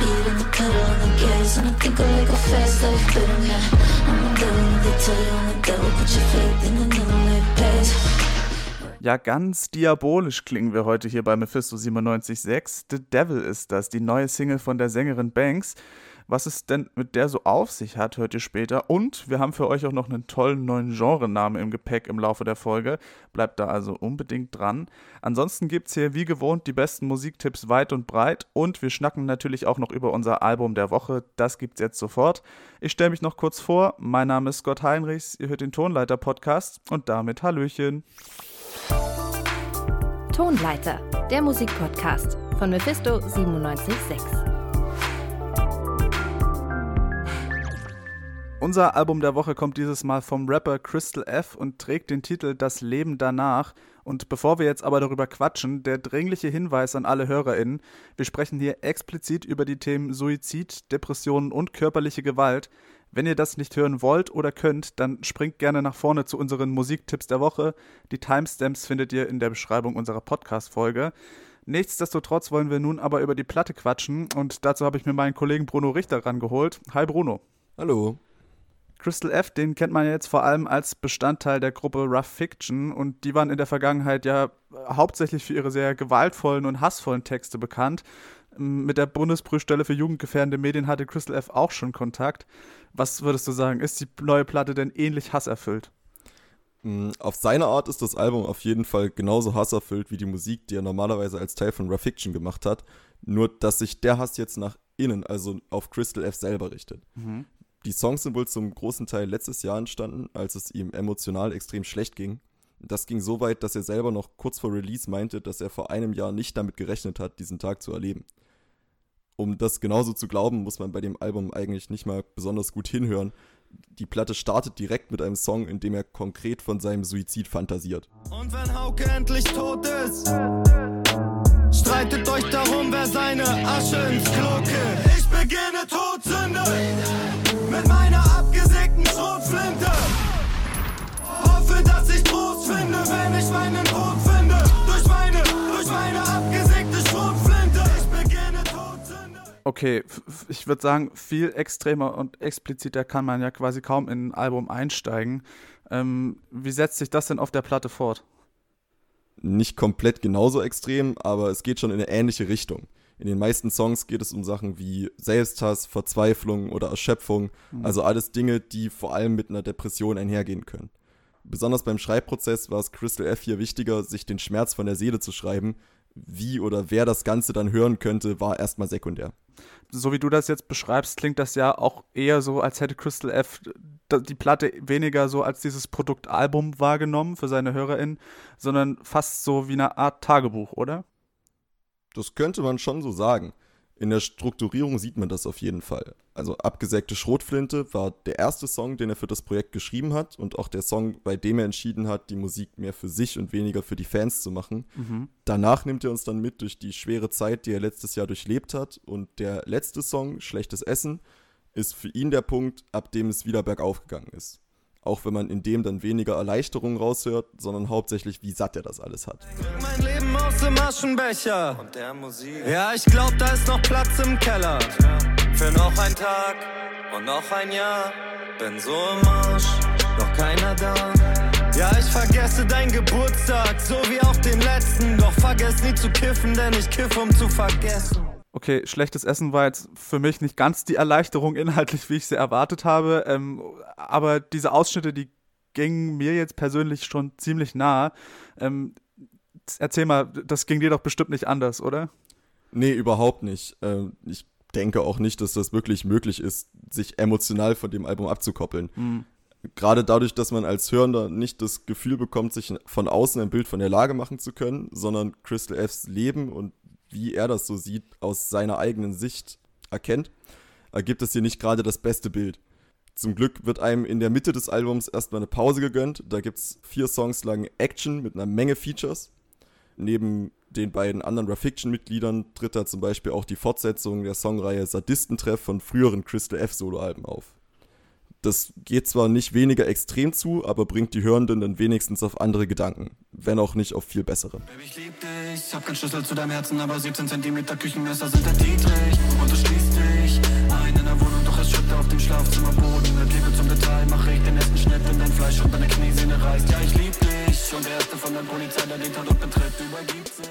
speed and the pedal and the gas. And I think I like a fast life better now. I'm a devil, they tell you I'm the devil. Put your faith in another life pass. Ja, ganz diabolisch klingen wir heute hier bei Mephisto 97.6. The Devil ist das, die neue Single von der Sängerin Banks. Was es denn mit der so auf sich hat, hört ihr später. Und wir haben für euch auch noch einen tollen neuen Genrenamen im Gepäck im Laufe der Folge. Bleibt da also unbedingt dran. Ansonsten gibt es hier wie gewohnt die besten Musiktipps weit und breit. Und wir schnacken natürlich auch noch über unser Album der Woche. Das gibt's jetzt sofort. Ich stelle mich noch kurz vor. Mein Name ist Scott Heinrichs. Ihr hört den Tonleiter-Podcast. Und damit Hallöchen. Tonleiter, der Musikpodcast von Mephisto 976. Unser Album der Woche kommt dieses Mal vom Rapper Crystal F und trägt den Titel Das Leben danach. Und bevor wir jetzt aber darüber quatschen, der dringliche Hinweis an alle HörerInnen: Wir sprechen hier explizit über die Themen Suizid, Depressionen und körperliche Gewalt. Wenn ihr das nicht hören wollt oder könnt, dann springt gerne nach vorne zu unseren Musiktipps der Woche. Die Timestamps findet ihr in der Beschreibung unserer Podcast-Folge. Nichtsdestotrotz wollen wir nun aber über die Platte quatschen und dazu habe ich mir meinen Kollegen Bruno Richter rangeholt. Hi Bruno. Hallo. Crystal F, den kennt man ja jetzt vor allem als Bestandteil der Gruppe Rough Fiction und die waren in der Vergangenheit ja hauptsächlich für ihre sehr gewaltvollen und hassvollen Texte bekannt. Mit der Bundesprüfstelle für jugendgefährdende Medien hatte Crystal F auch schon Kontakt. Was würdest du sagen, ist die neue Platte denn ähnlich hasserfüllt? Mm, auf seine Art ist das Album auf jeden Fall genauso hasserfüllt wie die Musik, die er normalerweise als Teil von Rough Fiction gemacht hat. Nur, dass sich der Hass jetzt nach innen, also auf Crystal F selber richtet. Mhm. Die Songs sind wohl zum großen Teil letztes Jahr entstanden, als es ihm emotional extrem schlecht ging. Das ging so weit, dass er selber noch kurz vor Release meinte, dass er vor einem Jahr nicht damit gerechnet hat, diesen Tag zu erleben. Um das genauso zu glauben, muss man bei dem Album eigentlich nicht mal besonders gut hinhören. Die Platte startet direkt mit einem Song, in dem er konkret von seinem Suizid fantasiert. Und wenn Hauke endlich tot ist, streitet euch darum, wer seine Asche ins Klo kippt. Okay, ich würde sagen, viel extremer und expliziter kann man ja quasi kaum in ein Album einsteigen. Ähm, wie setzt sich das denn auf der Platte fort? Nicht komplett genauso extrem, aber es geht schon in eine ähnliche Richtung. In den meisten Songs geht es um Sachen wie Selbsthass, Verzweiflung oder Erschöpfung, mhm. also alles Dinge, die vor allem mit einer Depression einhergehen können. Besonders beim Schreibprozess war es Crystal F hier wichtiger, sich den Schmerz von der Seele zu schreiben. Wie oder wer das Ganze dann hören könnte, war erstmal sekundär. So wie du das jetzt beschreibst, klingt das ja auch eher so, als hätte Crystal F die Platte weniger so als dieses Produktalbum wahrgenommen für seine HörerInnen, sondern fast so wie eine Art Tagebuch, oder? Das könnte man schon so sagen. In der Strukturierung sieht man das auf jeden Fall. Also Abgesägte Schrotflinte war der erste Song, den er für das Projekt geschrieben hat und auch der Song, bei dem er entschieden hat, die Musik mehr für sich und weniger für die Fans zu machen. Mhm. Danach nimmt er uns dann mit durch die schwere Zeit, die er letztes Jahr durchlebt hat und der letzte Song, Schlechtes Essen, ist für ihn der Punkt, ab dem es wieder bergauf gegangen ist. Auch wenn man in dem dann weniger Erleichterung raushört, sondern hauptsächlich, wie satt er das alles hat. Mein Leben aus dem Aschenbecher. Und der Musik. Ja, ich glaub, da ist noch Platz im Keller. Für noch ein Tag und noch ein Jahr. Bin so im Arsch, noch keiner da. Ja, ich vergesse dein Geburtstag, so wie auch den letzten. Doch vergess nie zu kiffen, denn ich kiff, um zu vergessen okay, schlechtes Essen war jetzt für mich nicht ganz die Erleichterung inhaltlich, wie ich sie erwartet habe. Ähm, aber diese Ausschnitte, die gingen mir jetzt persönlich schon ziemlich nah. Ähm, erzähl mal, das ging dir doch bestimmt nicht anders, oder? Nee, überhaupt nicht. Ähm, ich denke auch nicht, dass das wirklich möglich ist, sich emotional von dem Album abzukoppeln. Mhm. Gerade dadurch, dass man als Hörender nicht das Gefühl bekommt, sich von außen ein Bild von der Lage machen zu können, sondern Crystal F's Leben und wie er das so sieht, aus seiner eigenen Sicht erkennt, ergibt es hier nicht gerade das beste Bild. Zum Glück wird einem in der Mitte des Albums erstmal eine Pause gegönnt. Da gibt es vier Songs lang Action mit einer Menge Features. Neben den beiden anderen Rafiction-Mitgliedern tritt da zum Beispiel auch die Fortsetzung der Songreihe Sadistentreff von früheren Crystal F Soloalben auf. Das geht zwar nicht weniger extrem zu, aber bringt die Hörenden dann wenigstens auf andere Gedanken, wenn auch nicht auf viel bessere. Baby, ich lieb dich, hab keinen Schlüssel zu deinem Herzen, aber 17 cm Küchenmesser sind der Dietrich. Und du schließt dich. Ein in der Wohnung, doch es Schritte auf dem Schlafzimmerboden. Mit Liebe zum Detail mache ich den ersten Schnitt in dein Fleisch und deine Kniesehne reißt. Ja, ich lieb dich. Und der erste von der Polizei, der den Tatort betritt, übergibt sich.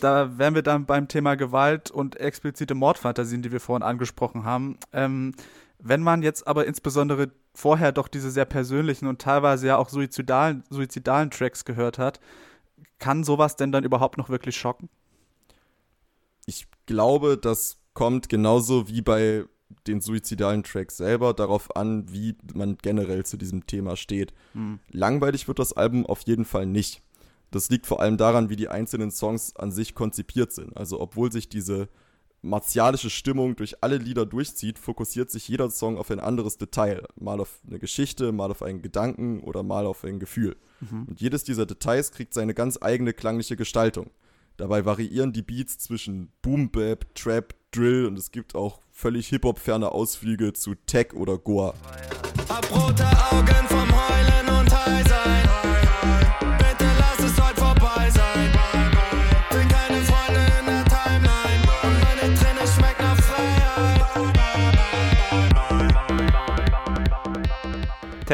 Da wären wir dann beim Thema Gewalt und explizite Mordfantasien, die wir vorhin angesprochen haben. Ähm, wenn man jetzt aber insbesondere vorher doch diese sehr persönlichen und teilweise ja auch suizidalen, suizidalen Tracks gehört hat, kann sowas denn dann überhaupt noch wirklich schocken? Ich glaube, das kommt genauso wie bei den suizidalen Tracks selber darauf an, wie man generell zu diesem Thema steht. Mhm. Langweilig wird das Album auf jeden Fall nicht. Das liegt vor allem daran, wie die einzelnen Songs an sich konzipiert sind. Also obwohl sich diese martialische Stimmung durch alle Lieder durchzieht, fokussiert sich jeder Song auf ein anderes Detail. Mal auf eine Geschichte, mal auf einen Gedanken oder mal auf ein Gefühl. Mhm. Und jedes dieser Details kriegt seine ganz eigene klangliche Gestaltung. Dabei variieren die Beats zwischen Boom Bap, Trap, Drill und es gibt auch völlig Hip-Hop-ferne Ausflüge zu Tech oder Goa. Hab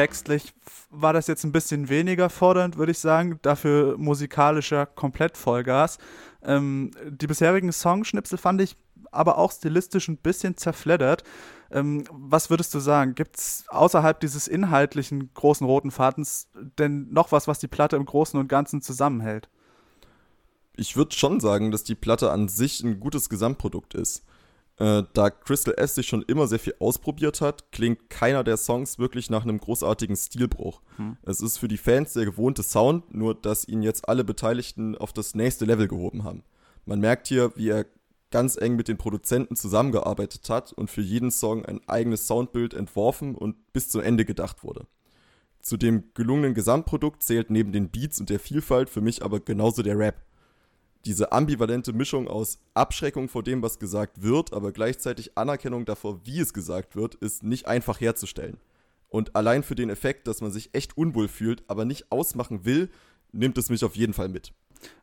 Textlich war das jetzt ein bisschen weniger fordernd, würde ich sagen. Dafür musikalischer komplett Vollgas. Ähm, die bisherigen Songschnipsel fand ich aber auch stilistisch ein bisschen zerfleddert. Ähm, was würdest du sagen? Gibt es außerhalb dieses inhaltlichen großen roten Fadens denn noch was, was die Platte im Großen und Ganzen zusammenhält? Ich würde schon sagen, dass die Platte an sich ein gutes Gesamtprodukt ist. Äh, da Crystal S sich schon immer sehr viel ausprobiert hat, klingt keiner der Songs wirklich nach einem großartigen Stilbruch. Hm. Es ist für die Fans der gewohnte Sound, nur dass ihn jetzt alle Beteiligten auf das nächste Level gehoben haben. Man merkt hier, wie er ganz eng mit den Produzenten zusammengearbeitet hat und für jeden Song ein eigenes Soundbild entworfen und bis zu Ende gedacht wurde. Zu dem gelungenen Gesamtprodukt zählt neben den Beats und der Vielfalt für mich aber genauso der Rap diese ambivalente Mischung aus Abschreckung vor dem, was gesagt wird, aber gleichzeitig Anerkennung davor, wie es gesagt wird, ist nicht einfach herzustellen. Und allein für den Effekt, dass man sich echt unwohl fühlt, aber nicht ausmachen will, nimmt es mich auf jeden Fall mit.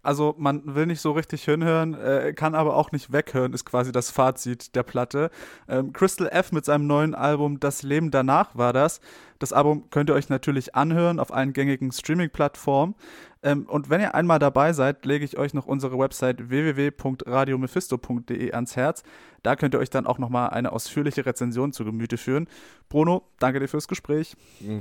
Also man will nicht so richtig hinhören, äh, kann aber auch nicht weghören, ist quasi das Fazit der Platte. Ähm, Crystal F mit seinem neuen Album Das Leben danach war das. Das Album könnt ihr euch natürlich anhören auf allen gängigen Streaming-Plattformen. Ähm, und wenn ihr einmal dabei seid, lege ich euch noch unsere Website www.radiomephisto.de ans Herz. Da könnt ihr euch dann auch nochmal eine ausführliche Rezension zu Gemüte führen. Bruno, danke dir fürs Gespräch.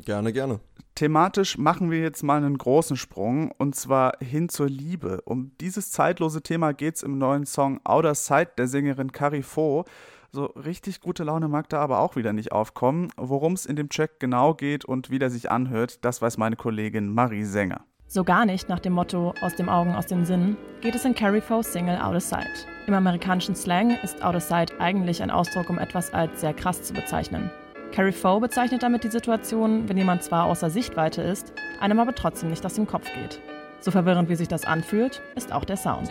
Gerne, gerne. Thematisch machen wir jetzt mal einen großen Sprung und zwar hin zur Liebe. Um dieses zeitlose Thema geht es im neuen Song Outer Sight der Sängerin Carrie Faux. So richtig gute Laune mag da aber auch wieder nicht aufkommen. Worum es in dem Track genau geht und wie der sich anhört, das weiß meine Kollegin Marie Sänger. So gar nicht nach dem Motto aus dem Augen, aus dem Sinn geht es in Carrie Foes Single Out of Sight. Im amerikanischen Slang ist Out of Sight eigentlich ein Ausdruck, um etwas als sehr krass zu bezeichnen. Carrie Foe bezeichnet damit die Situation, wenn jemand zwar außer Sichtweite ist, einem aber trotzdem nicht aus dem Kopf geht. So verwirrend wie sich das anfühlt, ist auch der Sound.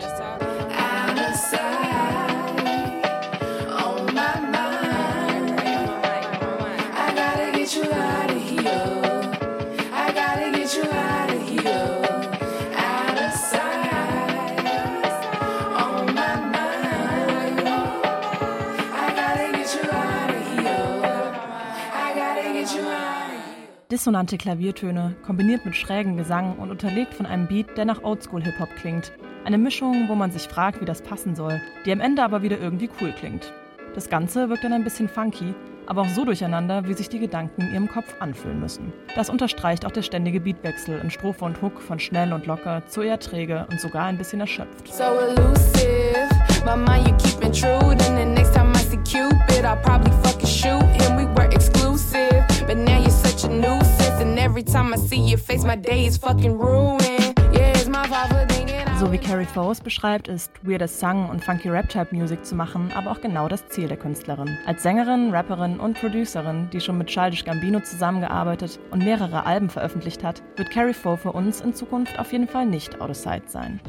Dissonante Klaviertöne, kombiniert mit schrägen Gesang und unterlegt von einem Beat, der nach Oldschool-Hip-Hop klingt. Eine Mischung, wo man sich fragt, wie das passen soll, die am Ende aber wieder irgendwie cool klingt. Das Ganze wirkt dann ein bisschen funky, aber auch so durcheinander, wie sich die Gedanken in ihrem Kopf anfühlen müssen. Das unterstreicht auch der ständige Beatwechsel in Strophe und Hook von schnell und locker zu eher träge und sogar ein bisschen erschöpft. So elusive, my mind you keep intrude and the next time I see Cupid I'll probably time I see your face my day is fucking ruined. Yeah, it's my fault for thinking so wie Carrie Foes beschreibt, ist weirdes Sung und funky Rap-Type-Music zu machen, aber auch genau das Ziel der Künstlerin. Als Sängerin, Rapperin und Producerin, die schon mit Childish Gambino zusammengearbeitet und mehrere Alben veröffentlicht hat, wird Carrie Foe für uns in Zukunft auf jeden Fall nicht out of sight sein.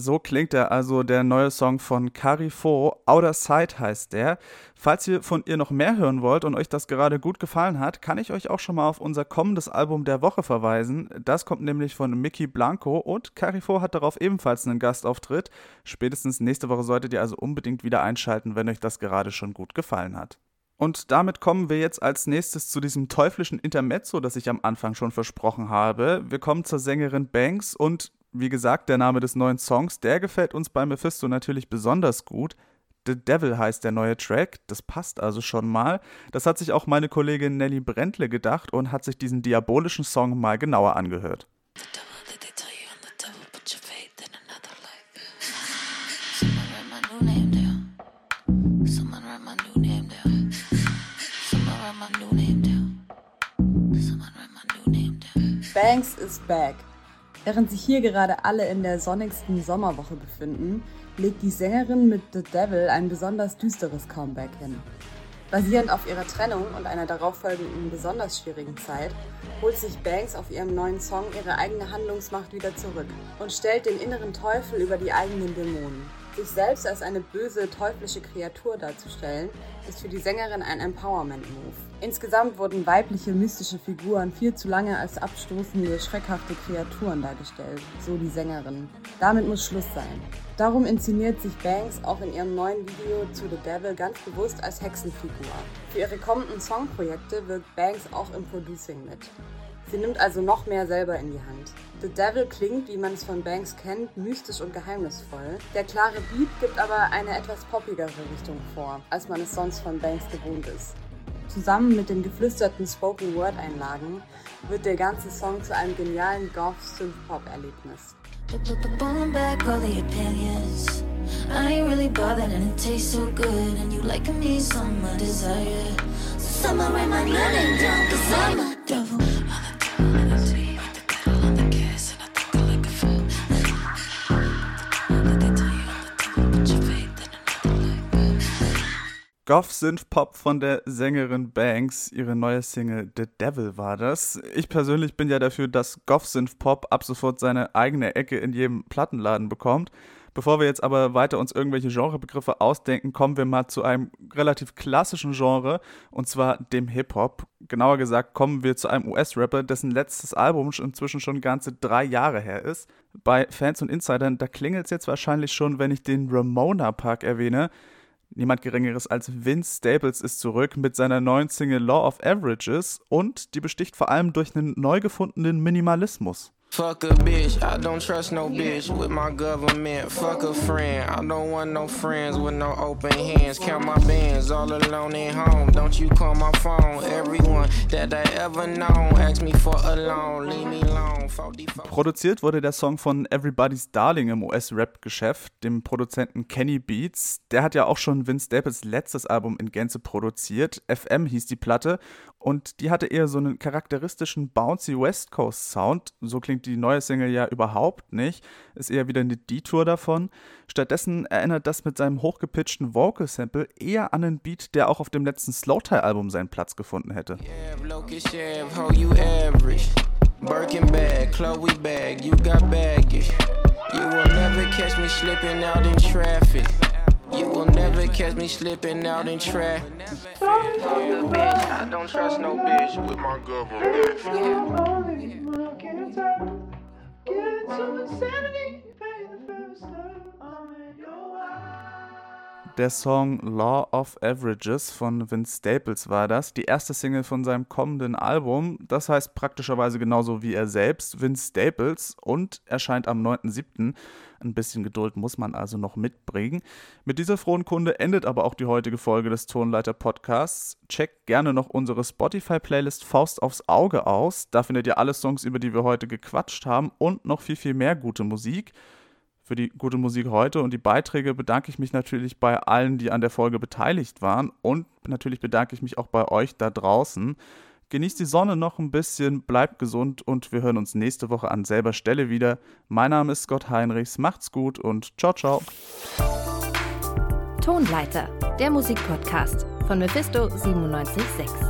So klingt er also der neue Song von Carifo. Outer Side heißt der. Falls ihr von ihr noch mehr hören wollt und euch das gerade gut gefallen hat, kann ich euch auch schon mal auf unser kommendes Album der Woche verweisen. Das kommt nämlich von Mickey Blanco und Carifo hat darauf ebenfalls einen Gastauftritt. Spätestens nächste Woche solltet ihr also unbedingt wieder einschalten, wenn euch das gerade schon gut gefallen hat. Und damit kommen wir jetzt als nächstes zu diesem teuflischen Intermezzo, das ich am Anfang schon versprochen habe. Wir kommen zur Sängerin Banks und wie gesagt, der Name des neuen Songs, der gefällt uns bei Mephisto natürlich besonders gut. The Devil heißt der neue Track, das passt also schon mal. Das hat sich auch meine Kollegin Nelly Brentle gedacht und hat sich diesen diabolischen Song mal genauer angehört. Banks is back. Während sich hier gerade alle in der sonnigsten Sommerwoche befinden, legt die Sängerin mit The Devil ein besonders düsteres Comeback hin. Basierend auf ihrer Trennung und einer darauffolgenden besonders schwierigen Zeit, holt sich Banks auf ihrem neuen Song ihre eigene Handlungsmacht wieder zurück und stellt den inneren Teufel über die eigenen Dämonen. Sich selbst als eine böse, teuflische Kreatur darzustellen, ist für die Sängerin ein Empowerment-Move. Insgesamt wurden weibliche mystische Figuren viel zu lange als abstoßende, schreckhafte Kreaturen dargestellt, so die Sängerin. Damit muss Schluss sein. Darum inszeniert sich Banks auch in ihrem neuen Video zu The Devil ganz bewusst als Hexenfigur. Für ihre kommenden Songprojekte wirkt Banks auch im Producing mit. Sie nimmt also noch mehr selber in die Hand. The Devil klingt, wie man es von Banks kennt, mystisch und geheimnisvoll. Der klare Beat gibt aber eine etwas poppigere Richtung vor, als man es sonst von Banks gewohnt ist. Zusammen mit den geflüsterten Spoken Word Einlagen wird der ganze Song zu einem genialen Goth Synth Pop Erlebnis. Goth Synth Pop von der Sängerin Banks. Ihre neue Single The Devil war das. Ich persönlich bin ja dafür, dass Goth Synth Pop ab sofort seine eigene Ecke in jedem Plattenladen bekommt. Bevor wir jetzt aber weiter uns irgendwelche Genrebegriffe ausdenken, kommen wir mal zu einem relativ klassischen Genre und zwar dem Hip-Hop. Genauer gesagt kommen wir zu einem US-Rapper, dessen letztes Album inzwischen schon ganze drei Jahre her ist. Bei Fans und Insidern, da klingelt es jetzt wahrscheinlich schon, wenn ich den Ramona Park erwähne. Niemand Geringeres als Vince Staples ist zurück mit seiner neuen Single Law of Averages und die besticht vor allem durch einen neu gefundenen Minimalismus. Fuck a bitch, I don't trust no bitch with my government. Fuck a friend, I don't want no friends with no open hands. Count my bands all alone at home. Don't you call my phone. Everyone that I ever known ask me for a loan. Leave me alone. Produziert wurde der Song von Everybody's Darling im US-Rap-Geschäft, dem Produzenten Kenny Beats. Der hat ja auch schon Vince Staples letztes Album in Gänze produziert. FM hieß die Platte und die hatte eher so einen charakteristischen bouncy West Coast Sound. So klingt die neue Single ja überhaupt nicht. Ist eher wieder eine Detour davon. Stattdessen erinnert das mit seinem hochgepitchten Vocal Sample eher an einen Beat, der auch auf dem letzten Slowtie Album seinen Platz gefunden hätte. Birkin bag, Chloe bag, you got baggage. You will never catch me slipping out in traffic. You will never catch me slipping out in track. I don't trust no bitch with my government. to insanity. Pay the first love on your eyes. Der Song Law of Averages von Vince Staples war das, die erste Single von seinem kommenden Album. Das heißt praktischerweise genauso wie er selbst, Vince Staples, und erscheint am 9.7. Ein bisschen Geduld muss man also noch mitbringen. Mit dieser frohen Kunde endet aber auch die heutige Folge des Tonleiter Podcasts. Checkt gerne noch unsere Spotify-Playlist Faust aufs Auge aus. Da findet ihr alle Songs, über die wir heute gequatscht haben und noch viel, viel mehr gute Musik für die gute Musik heute und die Beiträge bedanke ich mich natürlich bei allen, die an der Folge beteiligt waren und natürlich bedanke ich mich auch bei euch da draußen. Genießt die Sonne noch ein bisschen, bleibt gesund und wir hören uns nächste Woche an selber Stelle wieder. Mein Name ist Scott Heinrichs, macht's gut und ciao, ciao. Tonleiter, der Musikpodcast von Mephisto 976.